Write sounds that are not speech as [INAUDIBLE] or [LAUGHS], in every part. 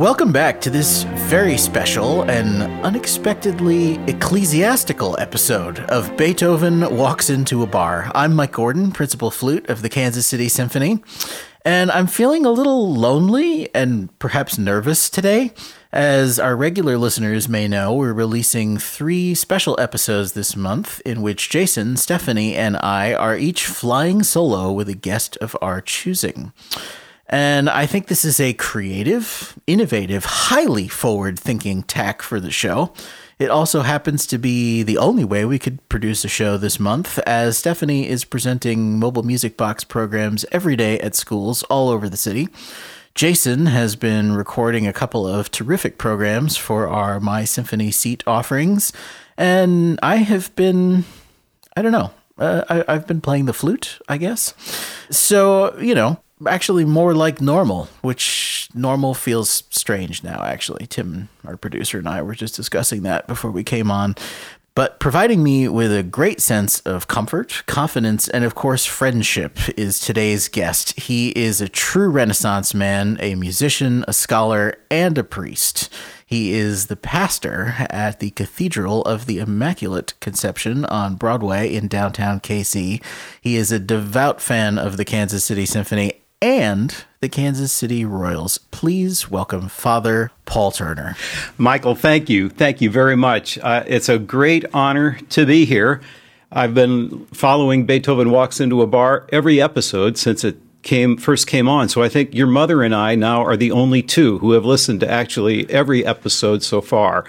welcome back to this very special and unexpectedly ecclesiastical episode of Beethoven Walks Into a Bar. I'm Mike Gordon, principal flute of the Kansas City Symphony, and I'm feeling a little lonely and perhaps nervous today. As our regular listeners may know, we're releasing three special episodes this month in which Jason, Stephanie, and I are each flying solo with a guest of our choosing. And I think this is a creative, innovative, highly forward thinking tack for the show. It also happens to be the only way we could produce a show this month, as Stephanie is presenting mobile music box programs every day at schools all over the city. Jason has been recording a couple of terrific programs for our My Symphony Seat offerings, and I have been, I don't know, uh, I, I've been playing the flute, I guess. So, you know, actually more like normal, which normal feels strange now, actually. Tim, our producer, and I were just discussing that before we came on. But providing me with a great sense of comfort, confidence, and of course, friendship is today's guest. He is a true Renaissance man, a musician, a scholar, and a priest. He is the pastor at the Cathedral of the Immaculate Conception on Broadway in downtown KC. He is a devout fan of the Kansas City Symphony and the Kansas City Royals. Please welcome Father Paul Turner. Michael, thank you. Thank you very much. Uh, it's a great honor to be here. I've been following Beethoven Walks into a Bar every episode since it came first came on. So I think your mother and I now are the only two who have listened to actually every episode so far.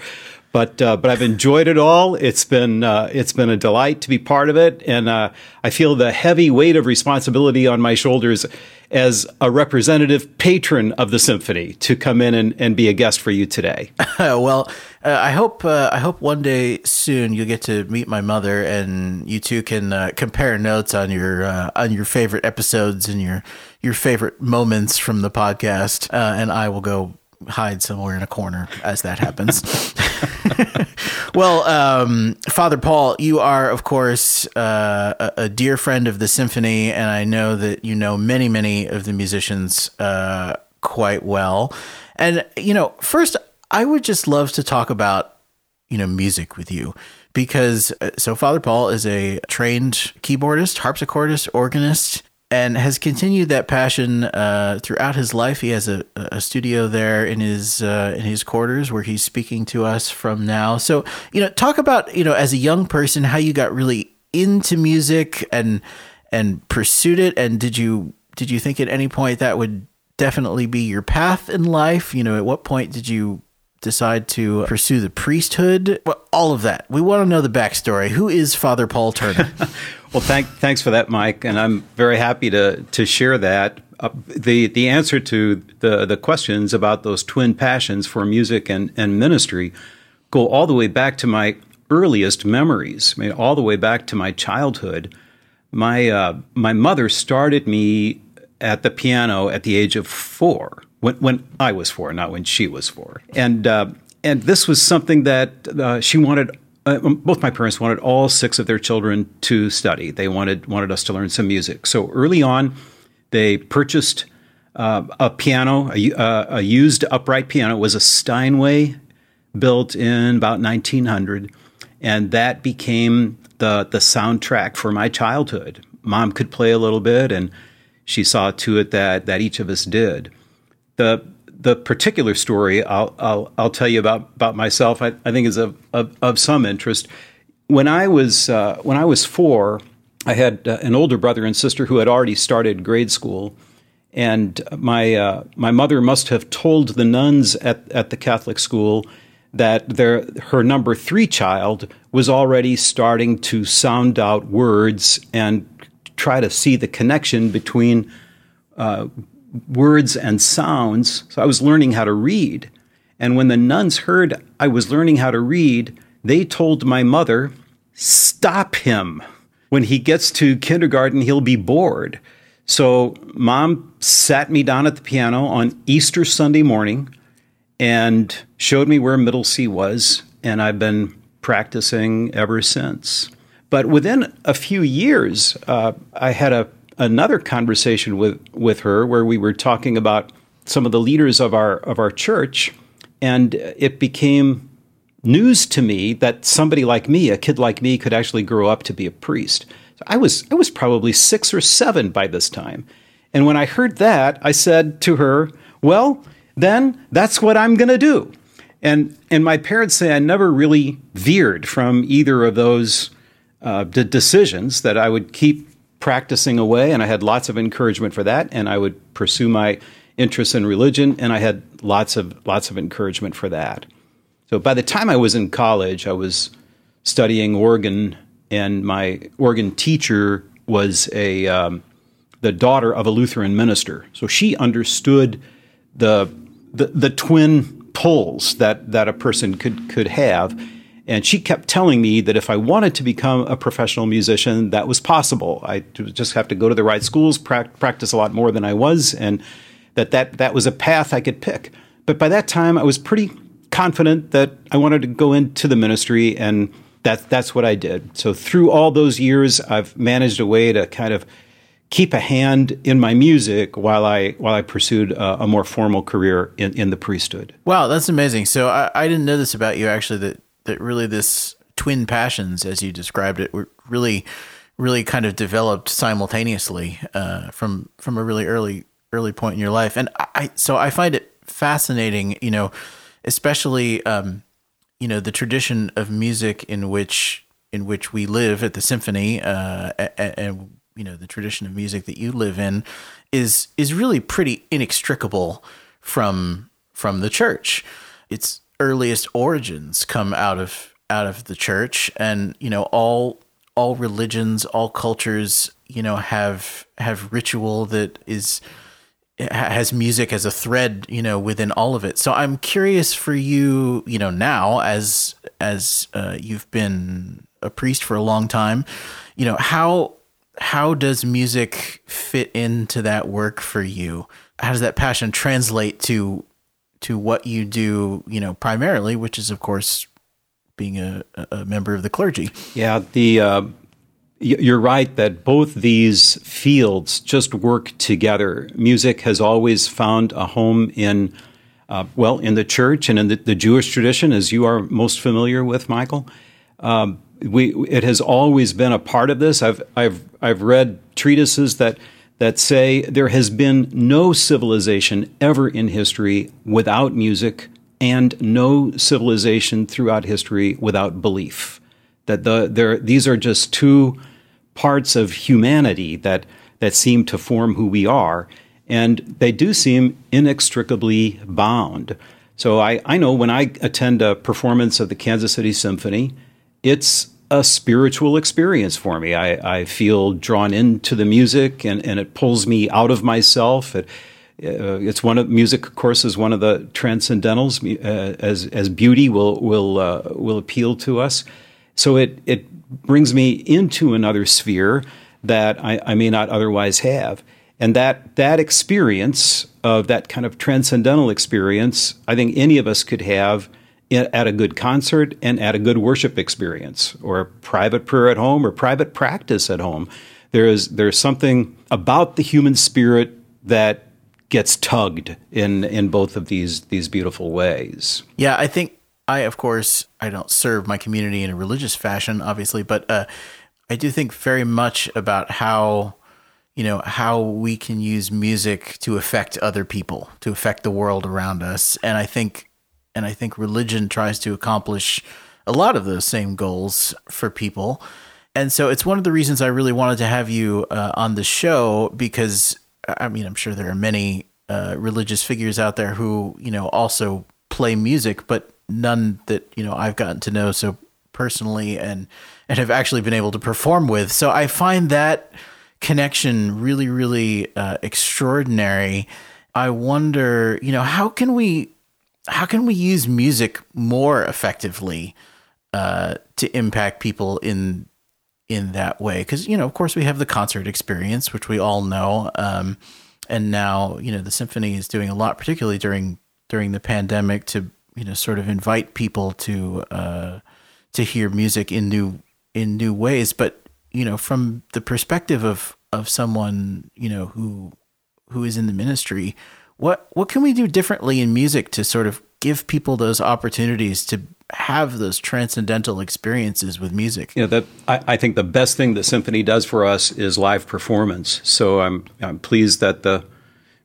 But uh, but I've enjoyed it all. It's been uh, it's been a delight to be part of it, and uh, I feel the heavy weight of responsibility on my shoulders as a representative patron of the symphony to come in and, and be a guest for you today. [LAUGHS] well, uh, I hope uh, I hope one day soon you'll get to meet my mother, and you two can uh, compare notes on your uh, on your favorite episodes and your your favorite moments from the podcast. Uh, and I will go hide somewhere in a corner as that happens. [LAUGHS] [LAUGHS] well, um, Father Paul, you are, of course, uh, a, a, dear friend of the symphony, and I know that you know many, many of the musicians uh, quite well. And, you know, first, I would just love to talk about, you know, music with you because uh, so Father Paul is a trained keyboardist, harpsichordist, organist and has continued that passion uh, throughout his life. He has a, a studio there in his uh, in his quarters where he's speaking to us from now. So you know, talk about you know as a young person how you got really into music and and pursued it. And did you did you think at any point that would definitely be your path in life? You know, at what point did you decide to pursue the priesthood? Well, all of that. We want to know the backstory. Who is Father Paul Turner? [LAUGHS] well, thank, thanks for that, Mike, and I'm very happy to to share that. Uh, the the answer to the the questions about those twin passions for music and, and ministry go all the way back to my earliest memories. I mean, all the way back to my childhood. My uh, my mother started me at the piano at the age of four when, when I was four, not when she was four. And uh, and this was something that uh, she wanted. Uh, um, both my parents wanted all six of their children to study. They wanted wanted us to learn some music. So early on, they purchased uh, a piano, a, uh, a, used upright piano. It was a Steinway, built in about 1900, and that became the the soundtrack for my childhood. Mom could play a little bit, and she saw to it that that each of us did the the particular story I'll, I'll, I'll tell you about about myself. I, I think is of, of, of some interest. When I was uh, when I was four, I had uh, an older brother and sister who had already started grade school, and my uh, my mother must have told the nuns at at the Catholic school that their her number three child was already starting to sound out words and try to see the connection between uh, words and sounds. So I was learning how to read. And when the nuns heard I was learning how to read, they told my mother, Stop him. When he gets to kindergarten, he'll be bored. So mom sat me down at the piano on Easter Sunday morning and showed me where middle C was. And I've been practicing ever since. But within a few years, uh, I had a another conversation with with her where we were talking about some of the leaders of our of our church, and it became news to me that somebody like me, a kid like me, could actually grow up to be a priest. So I was I was probably six or seven by this time, and when I heard that, I said to her, "Well, then that's what I'm going to do." And and my parents say I never really veered from either of those uh, d- decisions. That I would keep practicing away, and I had lots of encouragement for that, and I would pursue my interests in religion, and I had lots of lots of encouragement for that. So by the time I was in college, I was studying organ, and my organ teacher was a um, the daughter of a Lutheran minister. So she understood the the, the twin pulls that that a person could could have. And she kept telling me that if I wanted to become a professional musician, that was possible. I just have to go to the right schools, pra- practice a lot more than I was, and that, that that was a path I could pick. But by that time, I was pretty confident that I wanted to go into the ministry, and that, that's what I did. So through all those years, I've managed a way to kind of keep a hand in my music while I while I pursued a, a more formal career in, in the priesthood. Wow, that's amazing. So I, I didn't know this about you actually that that really this twin passions, as you described it, were really really kind of developed simultaneously uh, from from a really early early point in your life. And I so I find it fascinating, you know, especially um, you know the tradition of music in which in which we live at the symphony uh, and, and you know the tradition of music that you live in is is really pretty inextricable from from the church its earliest origins come out of out of the church and you know all all religions all cultures you know have have ritual that is has music as a thread, you know, within all of it. So I'm curious for you, you know, now as as uh, you've been a priest for a long time, you know, how how does music fit into that work for you? How does that passion translate to to what you do, you know, primarily, which is of course being a, a member of the clergy? Yeah, the uh, you're right that both these fields just work together. Music has always found a home in, uh, well, in the church and in the, the, Jewish tradition, as you are most familiar with, Michael. Um, we, it has always been a part of this. I've, I've, I've read treatises that, that say there has been no civilization ever in history without music and no civilization throughout history without belief. That the, there, these are just two parts of humanity that that seem to form who we are, and they do seem inextricably bound. So I, I know when I attend a performance of the Kansas City Symphony, it's a spiritual experience for me. I, I feel drawn into the music and, and it pulls me out of myself. It, uh, it's one of music, of course, is one of the transcendentals uh, as as beauty will will uh, will appeal to us. So it it brings me into another sphere that I, I, may not otherwise have. And that that experience of that kind of transcendental experience, I think any of us could have at a good concert and at a good worship experience, or private prayer at home, or private practice at home. There is there's something about the human spirit that gets tugged in in both of these these beautiful ways. Yeah, I think I, of course, I don't serve my community in a religious fashion, obviously, but uh, I do think very much about how, you know, how we can use music to affect other people, to affect the world around us, and I think, and I think religion tries to accomplish a lot of those same goals for people, and so it's one of the reasons I really wanted to have you uh, on the show because, I mean, I'm sure there are many uh, religious figures out there who, you know, also play music, but none that you know I've gotten to know so personally and and have actually been able to perform with. So I find that connection really really uh, extraordinary. I wonder, you know, how can we how can we use music more effectively uh, to impact people in in that way? Because you know, of course, we have the concert experience, which we all know, um, and now you know the symphony is doing a lot, particularly during during the pandemic, to you know sort of invite people to uh, to hear music in new in new ways. But you know, from the perspective of of someone you know who who is in the ministry, what what can we do differently in music to sort of give people those opportunities to have those transcendental experiences with music. You know, that I, I, think the best thing the symphony does for us is live performance. So I'm I'm pleased that the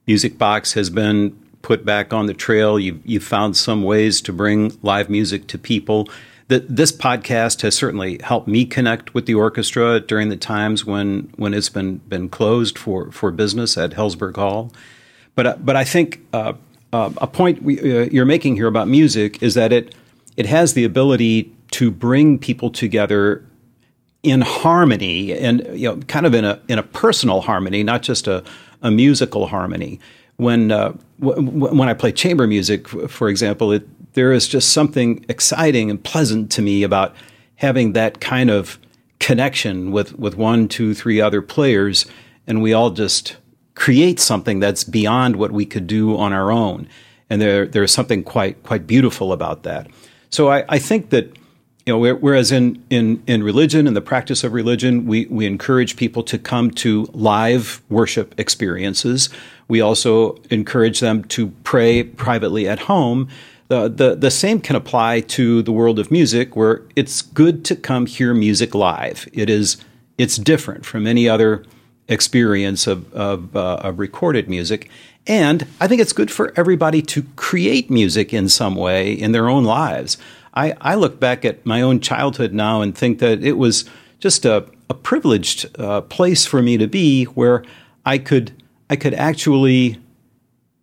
music box has been put back on the trail. You've you've found some ways to bring live music to people. That this podcast has certainly helped me connect with the orchestra during the times when when it's been been closed for for business at Helzberg Hall. But uh, but I think uh, uh, a point we, uh, you're making here about music is that it it has the ability to bring people together in harmony and you know kind of in a in a personal harmony, not just a, a musical harmony. When uh, w- when I play chamber music, for example, it, there is just something exciting and pleasant to me about having that kind of connection with with one, two, three other players, and we all just create something that's beyond what we could do on our own. And there there's something quite quite beautiful about that. So I, I think that you know, whereas in, in, in religion and the practice of religion, we, we encourage people to come to live worship experiences. We also encourage them to pray privately at home. The, the, the same can apply to the world of music, where it's good to come hear music live. It is it's different from any other experience of, of, uh, of recorded music. And I think it's good for everybody to create music in some way in their own lives. I, I look back at my own childhood now and think that it was just a, a privileged uh, place for me to be where I could I could actually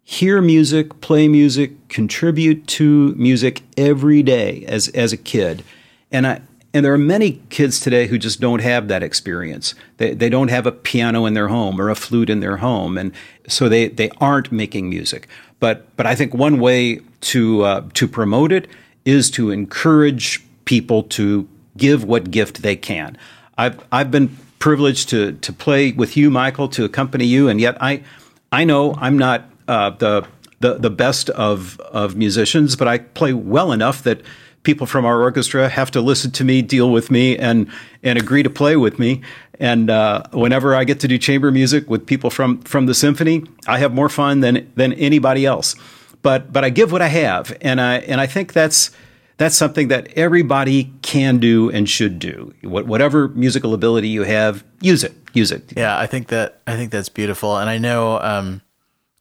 hear music, play music, contribute to music every day as as a kid. And I and there are many kids today who just don't have that experience. They, they don't have a piano in their home or a flute in their home, and so they, they aren't making music. But but I think one way to uh, to promote it is to encourage people to give what gift they can. I've I've been privileged to to play with you, Michael, to accompany you, and yet I I know I'm not uh, the the the best of of musicians, but I play well enough that people from our orchestra have to listen to me, deal with me, and and agree to play with me. And uh, whenever I get to do chamber music with people from from the symphony, I have more fun than than anybody else. But but I give what I have, and I and I think that's that's something that everybody can do and should do. Whatever musical ability you have, use it. Use it. Yeah, I think that I think that's beautiful, and I know, um,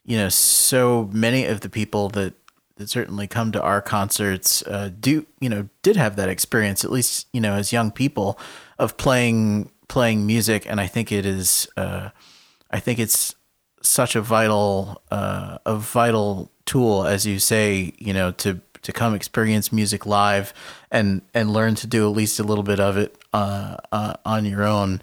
you know, so many of the people that that certainly come to our concerts uh, do you know did have that experience at least you know as young people of playing playing music and I think it is uh, I think it's such a vital uh, a vital tool as you say you know to to come experience music live and and learn to do at least a little bit of it uh, uh, on your own.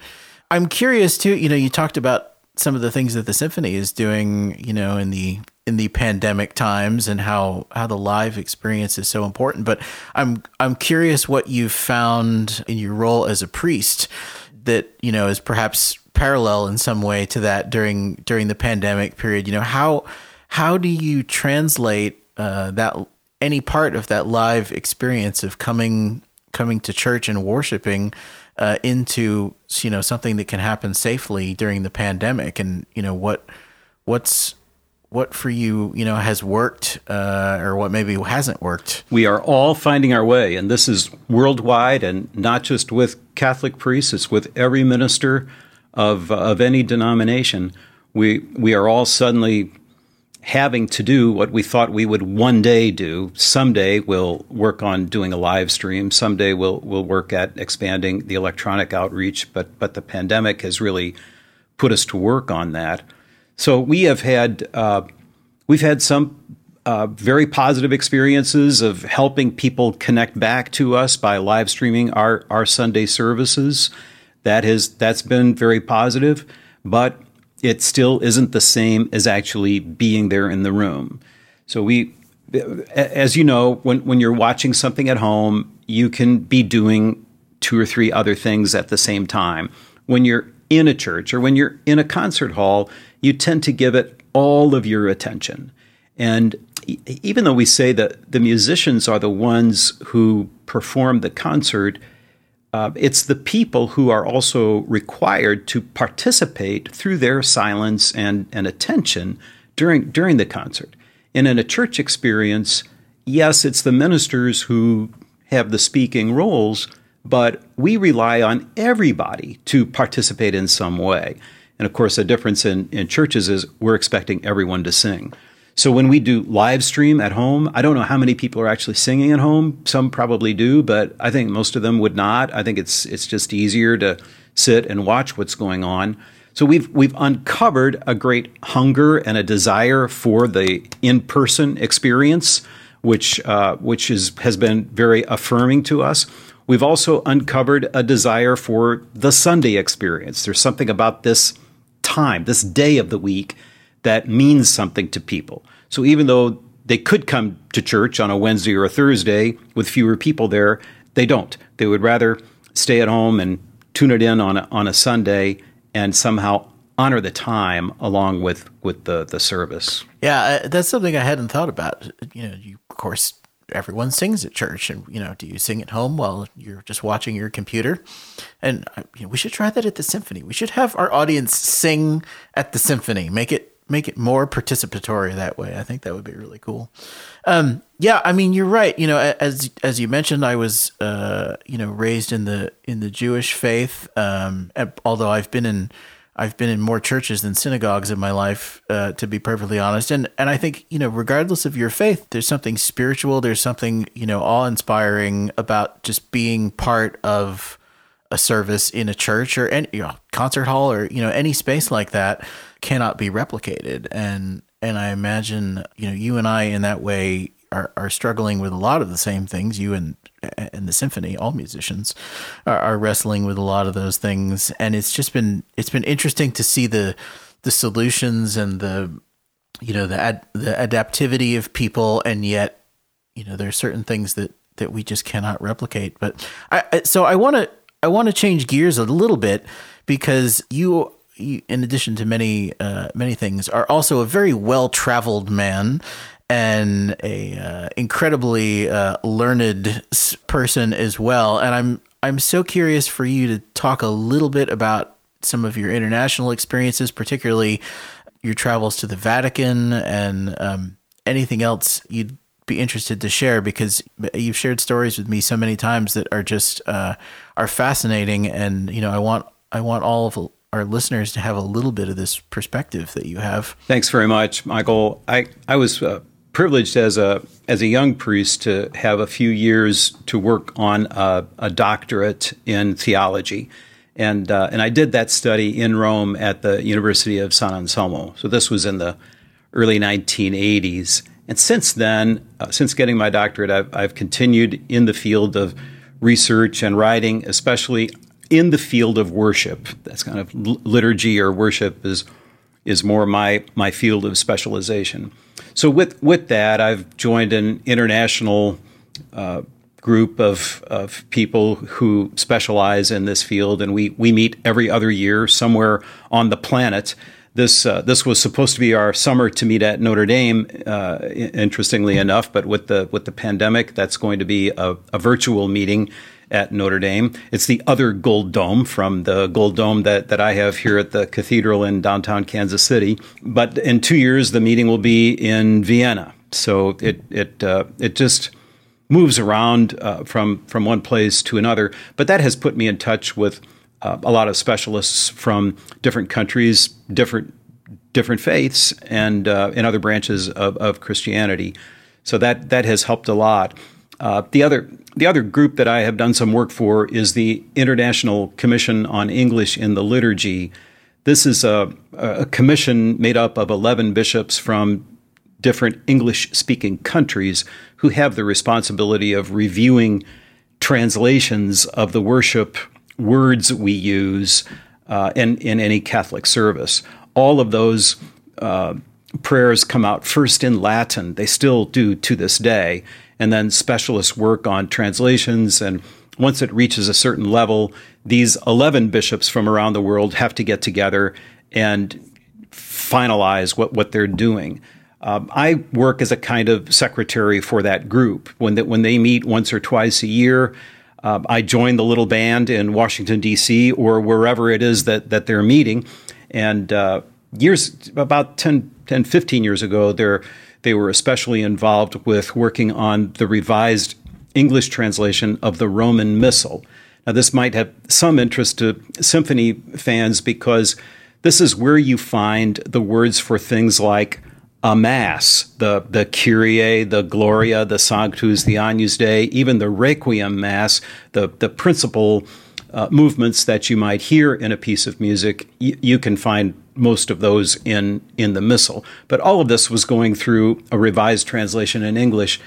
I'm curious too. You know, you talked about some of the things that the symphony is doing. You know, in the in the pandemic times and how how the live experience is so important. But I'm I'm curious what you found in your role as a priest that you know is perhaps parallel in some way to that during during the pandemic period. You know how how do you translate uh, that any part of that live experience of coming coming to church and worshiping uh, into you know something that can happen safely during the pandemic and you know what what's what for you, you know, has worked uh, or what maybe hasn't worked? We are all finding our way, and this is worldwide, and not just with Catholic priests. It's with every minister of of any denomination. We we are all suddenly having to do what we thought we would one day do. Someday we'll work on doing a live stream. Someday we'll we'll work at expanding the electronic outreach. But but the pandemic has really put us to work on that. So we have had uh, we've had some uh, very positive experiences of helping people connect back to us by live streaming our our Sunday services. That has that's been very positive, but it still isn't the same as actually being there in the room. So we, as you know, when when you're watching something at home, you can be doing two or three other things at the same time. When you're in a church or when you're in a concert hall, you tend to give it all of your attention. And even though we say that the musicians are the ones who perform the concert, uh, it's the people who are also required to participate through their silence and, and attention during during the concert. And in a church experience, yes, it's the ministers who have the speaking roles, but we rely on everybody to participate in some way. And of course, the difference in, in churches is we're expecting everyone to sing. So when we do live stream at home, I don't know how many people are actually singing at home. Some probably do, but I think most of them would not. I think it's it's just easier to sit and watch what's going on. So we've we've uncovered a great hunger and a desire for the in-person experience, which uh, which is has been very affirming to us. We've also uncovered a desire for the Sunday experience. There's something about this time, this day of the week, that means something to people. So even though they could come to church on a Wednesday or a Thursday with fewer people there, they don't. They would rather stay at home and tune it in on a, on a Sunday and somehow honor the time along with with the the service. Yeah, uh, that's something I hadn't thought about. You know, you of course everyone sings at church, and you know, do you sing at home while you're just watching your computer? And you know, we should try that at the symphony. We should have our audience sing at the symphony. Make it make it more participatory that way. I think that would be really cool. Um, yeah, I mean, you're right. You know, as as you mentioned, I was uh, you know raised in the in the Jewish faith. Um, although I've been in I've been in more churches than synagogues in my life, uh, to be perfectly honest. And and I think you know, regardless of your faith, there's something spiritual. There's something you know awe inspiring about just being part of a service in a church or any you know, concert hall or you know any space like that cannot be replicated. And and I imagine you know you and I in that way are, are struggling with a lot of the same things. You and and the symphony, all musicians are, are wrestling with a lot of those things, and it's just been it's been interesting to see the the solutions and the you know the ad, the adaptivity of people, and yet you know there are certain things that that we just cannot replicate. But I so I want to I want to change gears a little bit because you in addition to many uh, many things, are also a very well traveled man and a uh, incredibly uh, learned person as well. And I'm I'm so curious for you to talk a little bit about some of your international experiences, particularly your travels to the Vatican and um, anything else you'd be interested to share because you've shared stories with me so many times that are just uh, are fascinating and you know I want I want all of our listeners to have a little bit of this perspective that you have. Thanks very much, Michael. I I was uh, privileged as a as a young priest to have a few years to work on a, a doctorate in theology, and uh, and I did that study in Rome at the University of San Anselmo. So this was in the early 1980s, and since then, uh, since getting my doctorate, I've I've continued in the field of research and writing, especially in the field of worship. That's kind of liturgy or worship is is more my my field of specialization. So with with that, I've joined an international uh, group of of people who specialize in this field, and we we meet every other year somewhere on the planet. This uh, this was supposed to be our summer to meet at Notre Dame. Uh, interestingly enough, but with the with the pandemic, that's going to be a, a virtual meeting at Notre Dame. It's the other gold dome from the gold dome that, that I have here at the cathedral in downtown Kansas City. But in two years, the meeting will be in Vienna. So it it uh, it just moves around uh, from from one place to another. But that has put me in touch with uh, a lot of specialists from different countries, different different faiths, and uh, in other branches of, of Christianity. So that that has helped a lot. Uh, the other the other group that I have done some work for is the International Commission on English in the Liturgy. This is a, a commission made up of 11 bishops from different English speaking countries who have the responsibility of reviewing translations of the worship words we use uh, in, in any Catholic service. All of those uh, prayers come out first in Latin. They still do to this day and then specialists work on translations. And once it reaches a certain level, these 11 bishops from around the world have to get together and finalize what, what they're doing. Um, I work as a kind of secretary for that group. When, the, when they meet once or twice a year, uh, I join the little band in Washington, D.C., or wherever it is that, that they're meeting. And uh, years about 10, 10 15 years ago, there they were especially involved with working on the revised English translation of the Roman Missal. Now, this might have some interest to symphony fans because this is where you find the words for things like a mass, the the Kyrie, the Gloria, the Sanctus, the Agnus Dei, even the Requiem Mass, the the principal uh, movements that you might hear in a piece of music, y- you can find most of those in in the Missal. But all of this was going through a revised translation in English,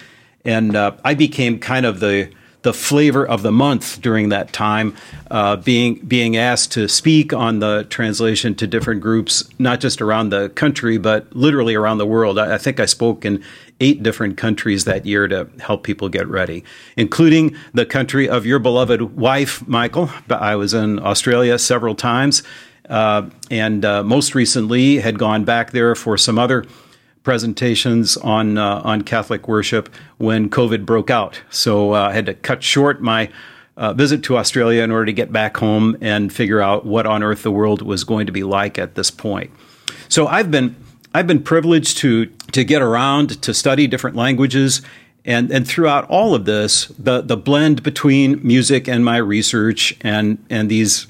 and uh, I became kind of the the flavor of the month during that time, uh, being being asked to speak on the translation to different groups, not just around the country, but literally around the world. I, I think I spoke in eight different countries that year to help people get ready, including the country of your beloved wife, Michael. I was in Australia several times, uh, and uh, most recently had gone back there for some other presentations on uh, on Catholic worship when COVID broke out. So uh, I had to cut short my uh, visit to Australia in order to get back home and figure out what on earth the world was going to be like at this point. So I've been I've been privileged to to get around to study different languages. And, and throughout all of this, the, the blend between music and my research and, and these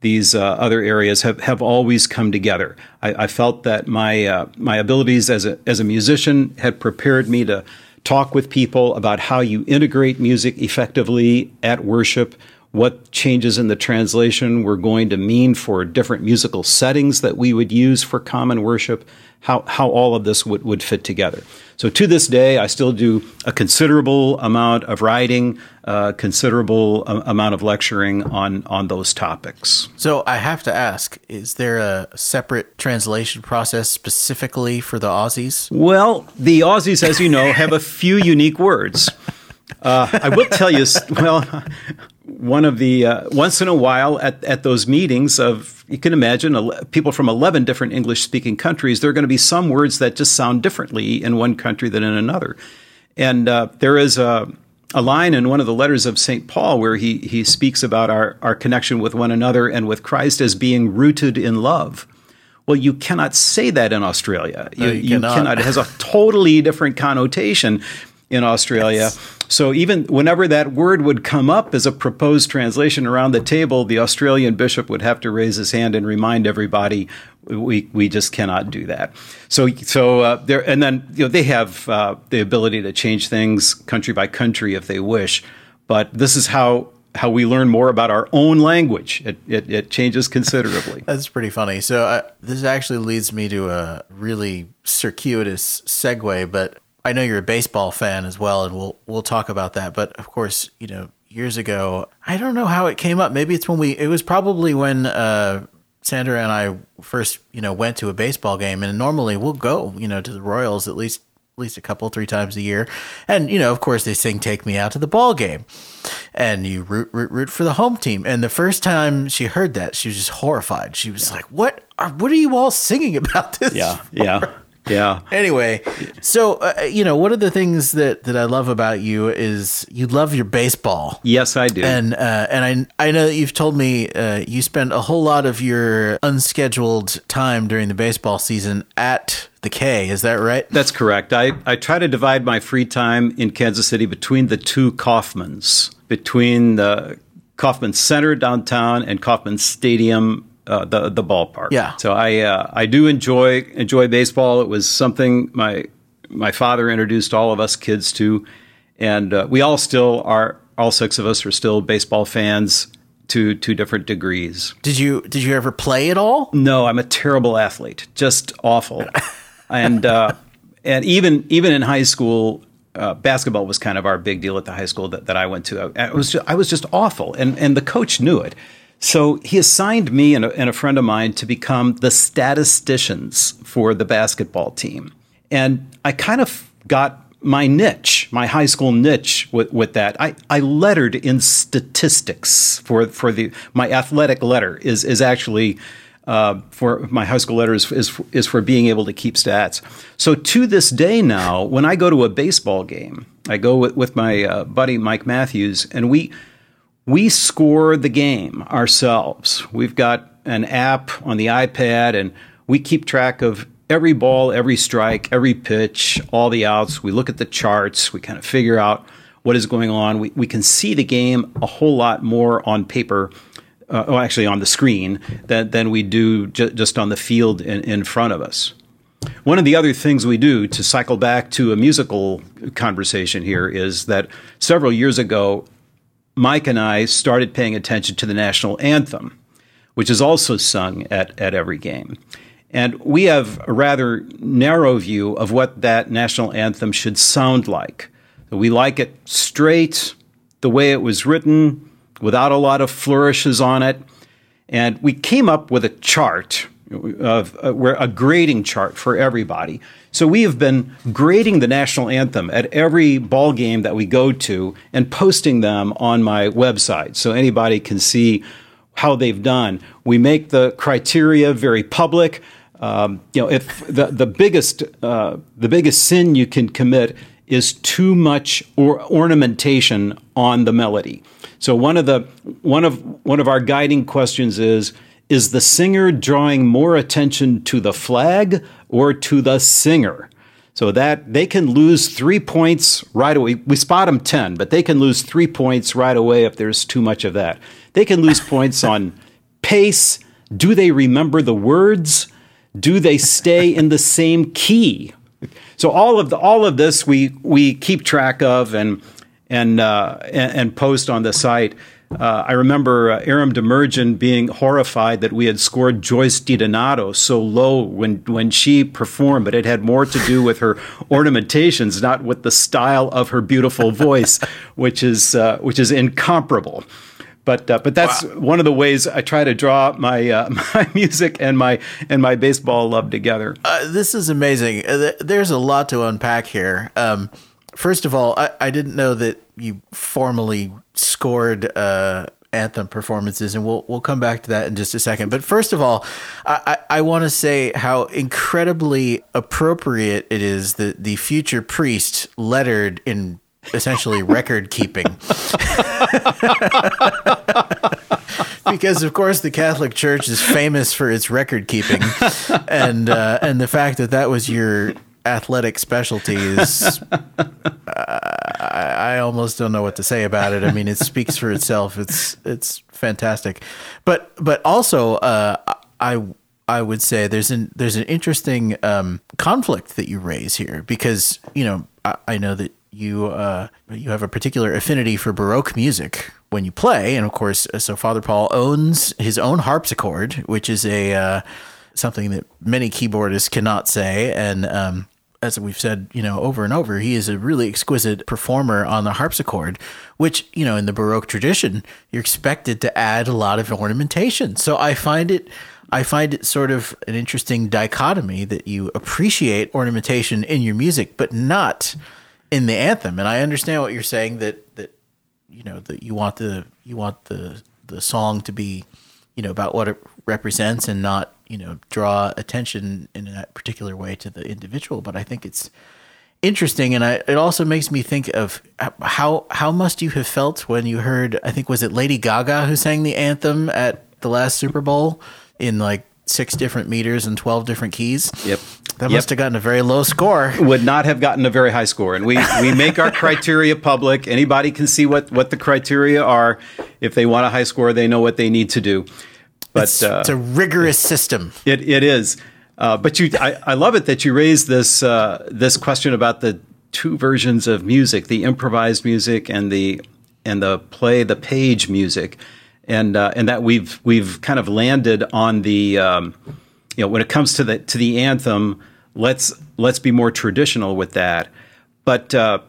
these uh, other areas have, have always come together. I, I felt that my uh, my abilities as a as a musician had prepared me to talk with people about how you integrate music effectively at worship, what changes in the translation were going to mean for different musical settings that we would use for common worship, how, how all of this would, would fit together. So to this day, I still do a considerable amount of writing, a considerable amount of lecturing on, on those topics. So I have to ask, is there a separate translation process specifically for the Aussies? Well, the Aussies, as you know, have a few unique words. [LAUGHS] Uh, I will tell you, well, one of the uh, once in a while at, at those meetings of you can imagine people from 11 different english speaking countries there are going to be some words that just sound differently in one country than in another and uh, there is a, a line in one of the letters of st paul where he, he speaks about our, our connection with one another and with christ as being rooted in love well, you cannot say that in Australia. You, no, you, you cannot. cannot. It has a totally different connotation in Australia. Yes. So even whenever that word would come up as a proposed translation around the table, the Australian bishop would have to raise his hand and remind everybody we we just cannot do that. So so uh, there and then you know they have uh, the ability to change things country by country if they wish, but this is how how we learn more about our own language. It, it, it changes considerably. [LAUGHS] That's pretty funny. So uh, this actually leads me to a really circuitous segue, but I know you're a baseball fan as well, and we'll we'll talk about that. But of course, you know, years ago, I don't know how it came up. Maybe it's when we. It was probably when uh, Sandra and I first, you know, went to a baseball game, and normally we'll go, you know, to the Royals at least at least a couple three times a year and you know of course they sing take me out to the ball game and you root root root for the home team and the first time she heard that she was just horrified she was yeah. like what are what are you all singing about this yeah [LAUGHS] for? yeah yeah. Anyway, so uh, you know, one of the things that that I love about you is you love your baseball. Yes, I do. And uh, and I I know that you've told me uh, you spend a whole lot of your unscheduled time during the baseball season at the K. Is that right? That's correct. I I try to divide my free time in Kansas City between the two Kauffmans, between the Kauffman Center downtown and Kauffman Stadium uh, the the ballpark. Yeah. So I uh, I do enjoy enjoy baseball. It was something my my father introduced all of us kids to, and uh, we all still are. All six of us are still baseball fans to to different degrees. Did you did you ever play at all? No, I'm a terrible athlete, just awful, [LAUGHS] and uh, and even even in high school. Uh, basketball was kind of our big deal at the high school that, that I went to. I, I was just, I was just awful, and and the coach knew it. So he assigned me and a, and a, friend of mine to become the statisticians for the basketball team. And I kind of got my niche, my high school niche with, with that. I, I lettered in statistics for, for the, my athletic letter is, is actually uh, for my high school letter is, is, is for being able to keep stats. So to this day now, when I go to a baseball game, I go with, with my uh, buddy Mike Matthews, and we we score the game ourselves. We've got an app on the iPad and we keep track of every ball, every strike, every pitch, all the outs. We look at the charts. We kind of figure out what is going on. We, we can see the game a whole lot more on paper, uh, well, actually on the screen, than, than we do ju- just on the field in, in front of us. One of the other things we do to cycle back to a musical conversation here is that several years ago, Mike and I started paying attention to the national anthem, which is also sung at, at every game. And we have a rather narrow view of what that national anthem should sound like. We like it straight, the way it was written, without a lot of flourishes on it. And we came up with a chart of uh, where a grading chart for everybody. So we have been grading the national anthem at every ball game that we go to and posting them on my website so anybody can see how they've done. We make the criteria very public. Um, you know, if the the biggest uh, the biggest sin you can commit is too much or ornamentation on the melody. So one of the one of one of our guiding questions is is the singer drawing more attention to the flag or to the singer? So that they can lose three points right away. We spot them 10, but they can lose three points right away if there's too much of that. They can lose points on pace. Do they remember the words? Do they stay in the same key? So all of the, all of this we we keep track of and and uh, and, and post on the site. Uh, I remember uh, Aram Demirjian being horrified that we had scored Joyce DiDonato so low when, when she performed, but it had more to do with her [LAUGHS] ornamentations, not with the style of her beautiful voice, [LAUGHS] which is uh, which is incomparable. But uh, but that's wow. one of the ways I try to draw my uh, [LAUGHS] my music and my and my baseball love together. Uh, this is amazing. Uh, there's a lot to unpack here. Um, first of all, I, I didn't know that you formally scored uh, anthem performances, and we'll we'll come back to that in just a second. But first of all, I, I, I want to say how incredibly appropriate it is that the future priest lettered in essentially record keeping. [LAUGHS] because of course the Catholic Church is famous for its record keeping, and uh, and the fact that that was your athletic specialties, I, almost don't know what to say about it. I mean, it speaks for itself. It's it's fantastic, but but also uh, I I would say there's an there's an interesting um, conflict that you raise here because you know I, I know that you uh, you have a particular affinity for Baroque music when you play, and of course, so Father Paul owns his own harpsichord, which is a uh, something that many keyboardists cannot say. And um, as we've said, you know, over and over, he is a really exquisite performer on the harpsichord, which, you know, in the Baroque tradition, you're expected to add a lot of ornamentation. So I find it. I find it sort of an interesting dichotomy that you appreciate ornamentation in your music, but not in the anthem. And I understand what you're saying that that you know that you want the you want the the song to be you know about what it represents and not you know draw attention in that particular way to the individual but i think it's interesting and I, it also makes me think of how how must you have felt when you heard i think was it lady gaga who sang the anthem at the last super bowl in like six different meters and 12 different keys yep that yep. must have gotten a very low score. Would not have gotten a very high score. And we, we make our criteria public. Anybody can see what, what the criteria are. If they want a high score, they know what they need to do. But it's, uh, it's a rigorous system. It it is. Uh, but you, I, I love it that you raised this uh, this question about the two versions of music: the improvised music and the and the play the page music, and uh, and that we've we've kind of landed on the um, you know when it comes to the to the anthem, let's let's be more traditional with that. But uh,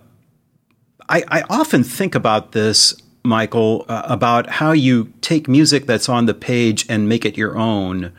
I, I often think about this Michael, uh, about how you take music that's on the page and make it your own.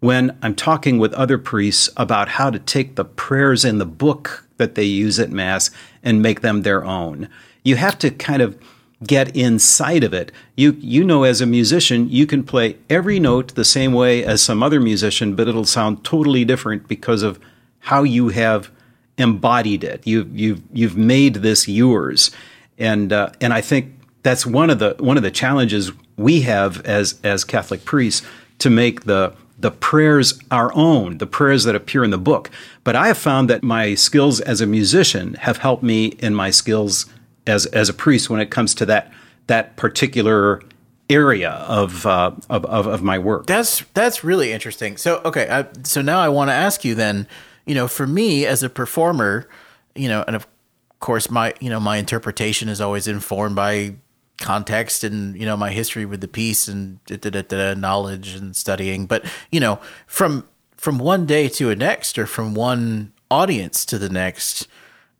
When I'm talking with other priests about how to take the prayers in the book that they use at Mass and make them their own, you have to kind of get inside of it. You you know as a musician, you can play every note the same way as some other musician, but it'll sound totally different because of how you have embodied it. You've you've you've made this yours. And uh, and I think that's one of the one of the challenges we have as as Catholic priests to make the the prayers our own, the prayers that appear in the book. But I have found that my skills as a musician have helped me in my skills as as a priest when it comes to that that particular area of, uh, of, of of my work. That's that's really interesting. So okay, I, so now I want to ask you then. You know, for me as a performer, you know, and of course my you know my interpretation is always informed by context and you know my history with the piece and da, da, da, knowledge and studying. But you know from from one day to a next or from one audience to the next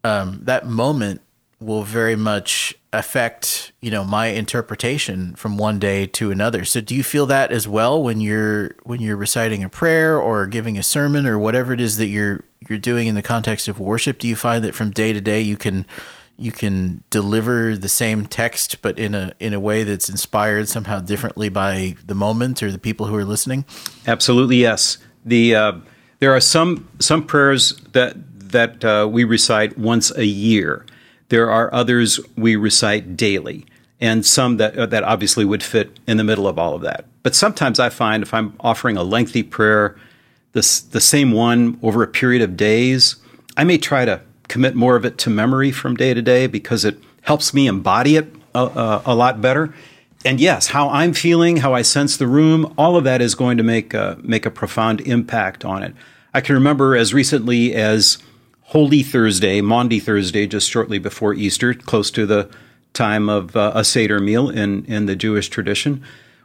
um, that moment will very much affect you know my interpretation from one day to another. So do you feel that as well when you're when you're reciting a prayer or giving a sermon or whatever it is that you're you're doing in the context of worship? Do you find that from day to day you can you can deliver the same text but in a in a way that's inspired somehow differently by the moment or the people who are listening? Absolutely yes. The uh, there are some some prayers that that uh, we recite once a year. There are others we recite daily and some that uh, that obviously would fit in the middle of all of that. But sometimes i find if i'm offering a lengthy prayer this the same one over a period of days i may try to commit more of it to memory from day to day because it helps me embody it a, a, a, lot better. And yes, how I'm feeling, how I sense the room, all of that is going to make a, make a profound impact on it. I can remember as recently as Holy Thursday, Maundy Thursday, just shortly before Easter, close to the time of uh, a Seder meal in, in the Jewish tradition.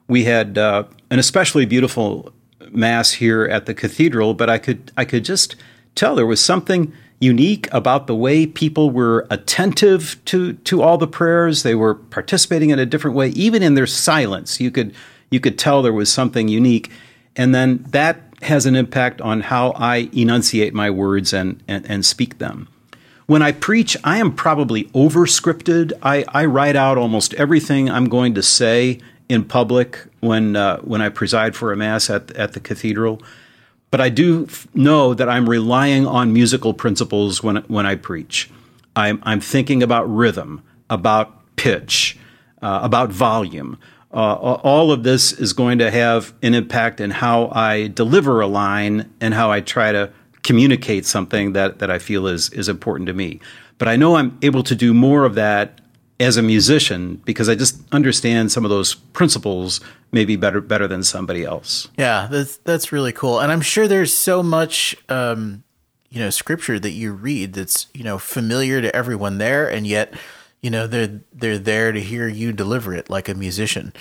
We had uh, an especially beautiful mass here at the cathedral, but I could I could just tell there was something unique about the way people were attentive to to all the prayers. They were participating in a different way, even in their silence. You could you could tell there was something unique, and then that has an impact on how I enunciate my words and and, and speak them. When I preach, I am probably over scripted. I, I write out almost everything I'm going to say in public when uh, when I preside for a mass at at the cathedral. But I do f- know that I'm relying on musical principles when, when I preach. I'm, I'm thinking about rhythm, about pitch, uh, about volume. Uh, all of this is going to have an impact in how I deliver a line and how I try to communicate something that, that I feel is, is important to me. But I know I'm able to do more of that as a musician because I just understand some of those principles maybe better better than somebody else. Yeah, that's that's really cool, and I'm sure there's so much. Um, you know, scripture that you read that's you know familiar to everyone there, and yet, you know, they're they're there to hear you deliver it like a musician,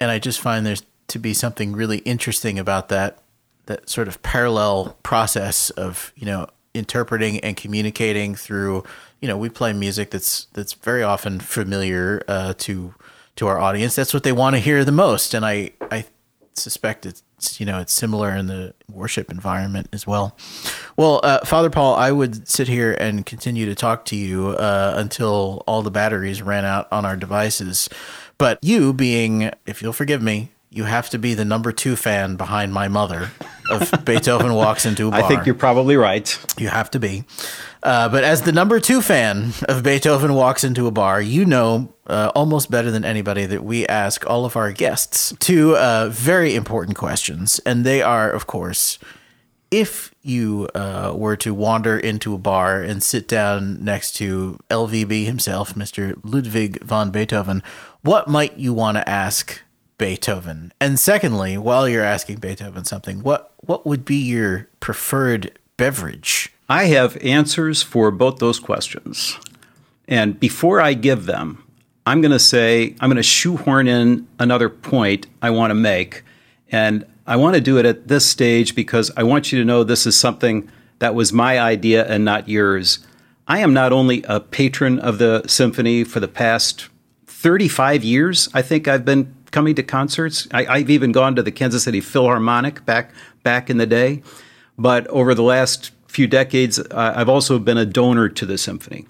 and I just find there's to be something really interesting about that that sort of parallel process of you know interpreting and communicating through you know, we play music that's that's very often familiar uh, to to our audience. That's what they want to hear the most, and I I suspect it's you know it's similar in the worship environment as well. Well, uh, Father Paul, I would sit here and continue to talk to you uh, until all the batteries ran out on our devices. But you, being, if you'll forgive me, you have to be the number two fan behind my mother of [LAUGHS] Beethoven walks into a bar. I think you're probably right. You have to be. Uh, but as the number two fan of Beethoven walks into a bar, you know uh, almost better than anybody that we ask all of our guests two uh, very important questions. And they are, of course, if you uh, were to wander into a bar and sit down next to LVB himself, Mr. Ludwig von Beethoven, what might you want to ask Beethoven? And secondly, while you're asking Beethoven something, what what would be your preferred beverage? I have answers for both those questions. And before I give them, I'm going to say, I'm going to shoehorn in another point I want to make. And I want to do it at this stage because I want you to know this is something that was my idea and not yours. I am not only a patron of the symphony for the past 35 years, I think I've been coming to concerts. I, have even gone to the Kansas City Philharmonic back back in the day, but over the last few decades, uh, I've also been a donor to the symphony,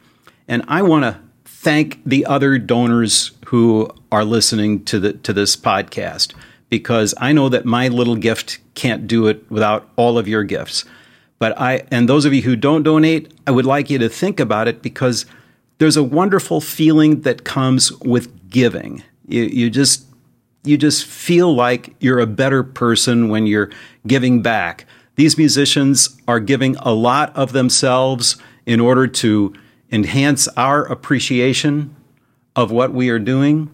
and I want to thank the other donors who are listening to the to this podcast because I know that my little gift can't do it without all of your gifts. But I and those of you who don't donate, I would like you to think about it because there's a wonderful feeling that comes with giving. You, you just you just feel like you're a better person when you're giving back. These musicians are giving a lot of themselves in order to enhance our appreciation of what we are doing.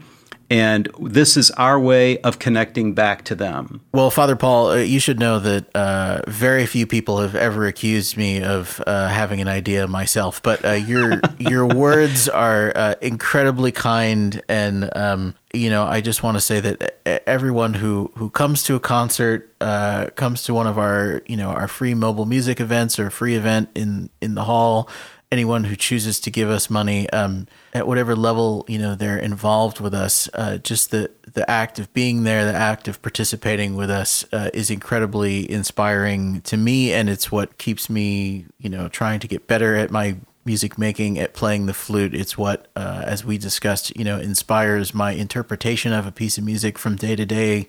And this is our way of connecting back to them. Well, Father Paul, uh, you should know that uh, very few people have ever accused me of uh, having an idea myself. But uh, your [LAUGHS] your words are uh, incredibly kind, and um, you know, I just want to say that everyone who who comes to a concert, uh, comes to one of our you know our free mobile music events or free event in in the hall anyone who chooses to give us money um, at whatever level you know they're involved with us uh, just the the act of being there the act of participating with us uh, is incredibly inspiring to me and it's what keeps me you know trying to get better at my music making at playing the flute. It's what uh, as we discussed you know inspires my interpretation of a piece of music from day to day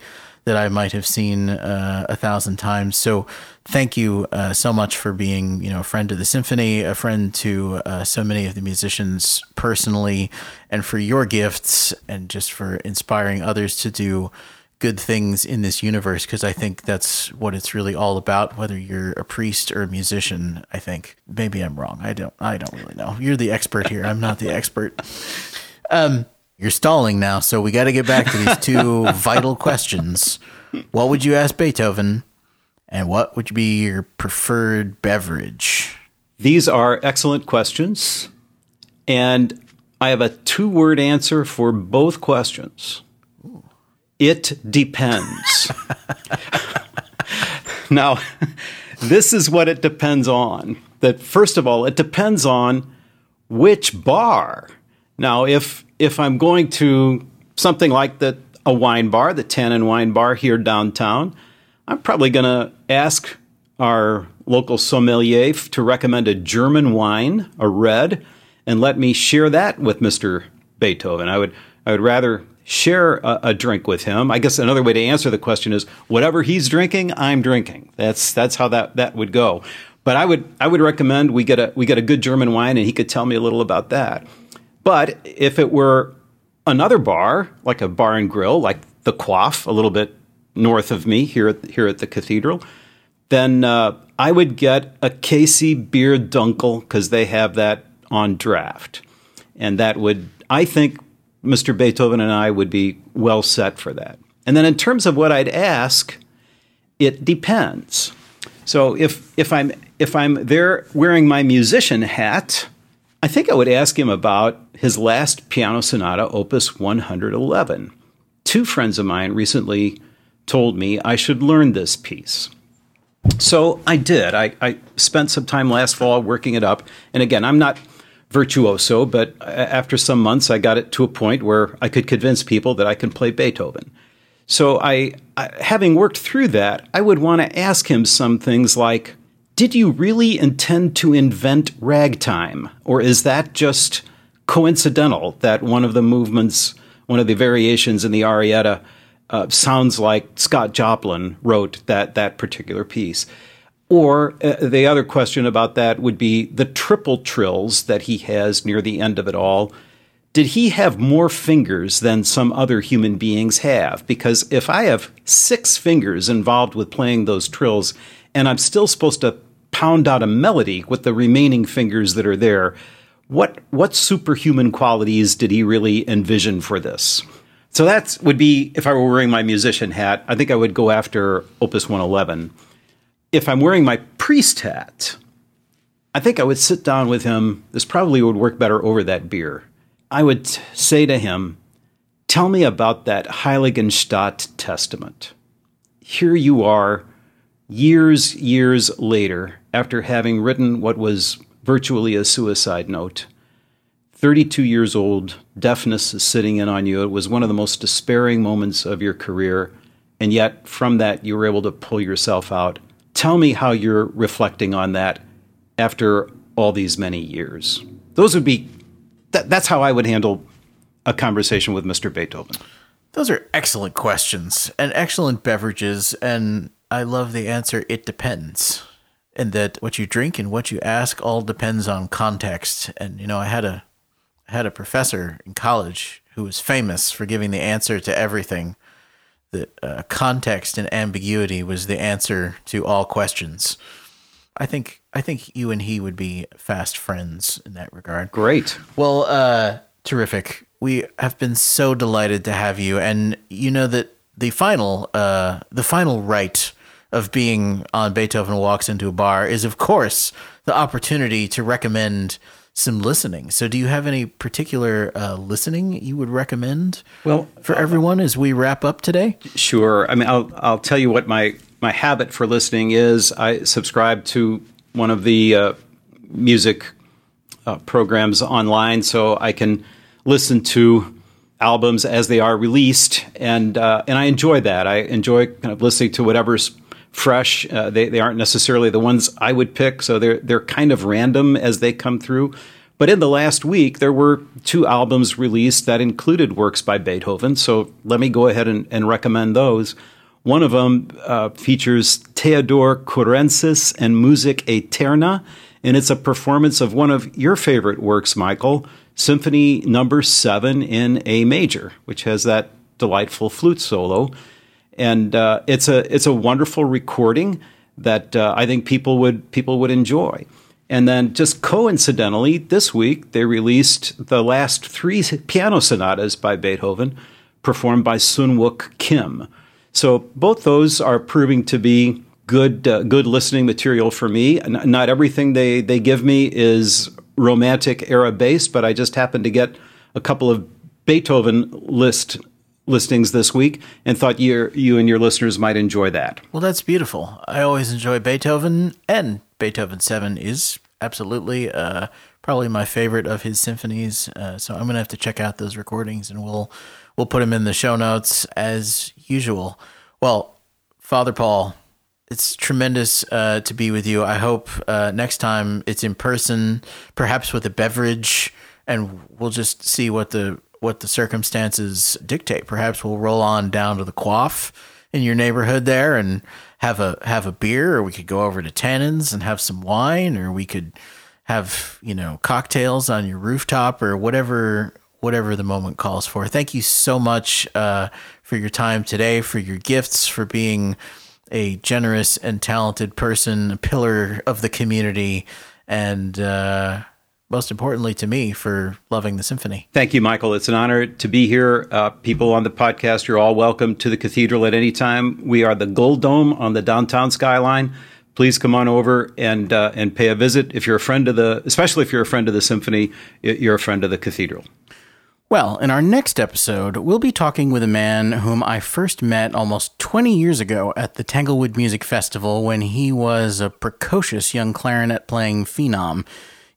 that I might have seen uh, a thousand times. So thank you uh, so much for being, you know, a friend to the symphony, a friend to uh, so many of the musicians personally, and for your gifts and just for inspiring others to do good things in this universe because I think that's what it's really all about whether you're a priest or a musician I think. Maybe I'm wrong. I don't I don't really know. You're the expert here. I'm not the expert. Um you're stalling now, so we got to get back to these two [LAUGHS] vital questions. What would you ask Beethoven, and what would be your preferred beverage? These are excellent questions, and I have a two word answer for both questions. It depends. [LAUGHS] now, this is what it depends on. That first of all, it depends on which bar. Now, if if I'm going to something like the a wine bar, the Tannin Wine Bar here downtown, I'm probably going to ask our local sommelier to recommend a German wine, a red, and let me share that with Mr. Beethoven. I would I would rather share a, a, drink with him. I guess another way to answer the question is whatever he's drinking, I'm drinking. That's that's how that that would go. But I would I would recommend we get a we get a good German wine and he could tell me a little about that. But if it were another bar, like a bar and grill, like the Quaff, a little bit north of me here at here at the cathedral, then uh, I would get a KC Bier Dunkel because they have that on draft, and that would I think Mr. Beethoven and I would be well set for that. And then in terms of what I'd ask, it depends. So if if I'm if I'm there wearing my musician hat, I think I would ask him about his last piano sonata, Opus 111. Two friends of mine recently told me I should learn this piece. So I did. I, I, spent some time last fall working it up. And again, I'm not virtuoso, but after some months, I got it to a point where I could convince people that I can play Beethoven. So I, I having worked through that, I would want to ask him some things like, did you really intend to invent ragtime? Or is that just coincidental that one of the movements, one of the variations in the Arietta, uh, sounds like Scott Joplin wrote that, that particular piece? Or uh, the other question about that would be the triple trills that he has near the end of it all. Did he have more fingers than some other human beings have? Because if I have six fingers involved with playing those trills, and I'm still supposed to pound out a melody with the remaining fingers that are there. What what superhuman qualities did he really envision for this? So that would be if I were wearing my musician hat, I think I would go after Opus 111. If I'm wearing my priest hat, I think I would sit down with him. This probably would work better over that beer. I would say to him, Tell me about that Heiligenstadt Testament. Here you are, years, years later, after having written what was virtually a suicide note. 32 years old, deafness is sitting in on you. It was one of the most despairing moments of your career, and yet from that you were able to pull yourself out. Tell me how you're reflecting on that after all these many years. Those would be that, that's how I would handle a conversation with Mr. Beethoven. Those are excellent questions and excellent beverages and I love the answer it depends and that what you drink and what you ask all depends on context. And you know, I had a I had a professor in college who was famous for giving the answer to everything. that uh, context and ambiguity was the answer to all questions. I think I think you and he would be fast friends in that regard. Great. Well, uh, terrific. We have been so delighted to have you, and you know that the final uh, the final right of being on Beethoven Walks into a Bar is, of course, the opportunity to recommend some listening. So, do you have any particular uh, listening you would recommend? Well, for everyone as we wrap up today. Sure. I mean, I'll I'll tell you what my my habit for listening is. I subscribe to one of the uh, music uh, programs online, so I can listen to albums as they are released, and uh, and I enjoy that. I enjoy kind of listening to whatever's fresh. Uh, they they aren't necessarily the ones I would pick, so they're they're kind of random as they come through. But in the last week, there were two albums released that included works by Beethoven. So let me go ahead and, and recommend those. One of them uh, features Teodor Currentzis and MusicAeterna, and it's a performance of one of your favorite works, Michael, Symphony Number Seven in A major, which has that delightful flute solo and uh, it's a it's a wonderful recording that uh, I think people would people would enjoy. And then, just coincidentally, this week they released the last three piano sonatas by Beethoven, performed by Sun Wook Kim. So both those are proving to be good uh, good listening material for me. Not everything they they give me is romantic era based, but I just happened to get a couple of Beethoven list listings this week and thought you you and your listeners might enjoy that. Well, that's beautiful. I always enjoy Beethoven, and Beethoven 7 is absolutely uh, probably my favorite of his symphonies. Uh, so I'm going to have to check out those recordings and we'll we'll put them in the show notes as usual. Well, Father Paul, it's tremendous uh, to be with you. I hope uh, next time it's in person, perhaps with a beverage, and we'll just see what the what the circumstances dictate. Perhaps we'll roll on down to the quaff in your neighborhood there and have a have a beer, or we could go over to Tannins and have some wine, or we could have you know cocktails on your rooftop or whatever whatever the moment calls for. Thank you so much uh, for your time today, for your gifts, for being a generous and talented person, a pillar of the community, and. Uh, most importantly to me for loving the symphony. Thank you, Michael. It's an honor to be here. Uh, people on the podcast, you're all welcome to the cathedral at any time. We are the Gold Dome on the downtown skyline. Please come on over and uh, and pay a visit. If you're a friend of the, especially if you're a friend of the symphony, you're a friend of the cathedral. Well, in our next episode, we'll be talking with a man whom I first met almost 20 years ago at the Tanglewood Music Festival when he was a precocious young clarinet playing phenom.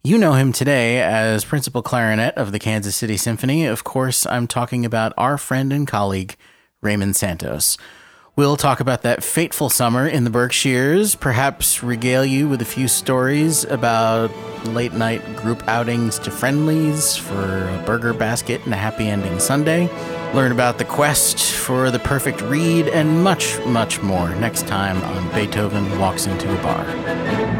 You know him today as principal clarinet of the Kansas City Symphony. Of course, I'm talking about our friend and colleague, Raymond Santos. We'll talk about that fateful summer in the Berkshires, perhaps regale you with a few stories about late night group outings to Friendly's for a burger basket and a happy ending sundae, learn about the quest for the perfect reed, and much, much more next time on Beethoven Walks into a Bar.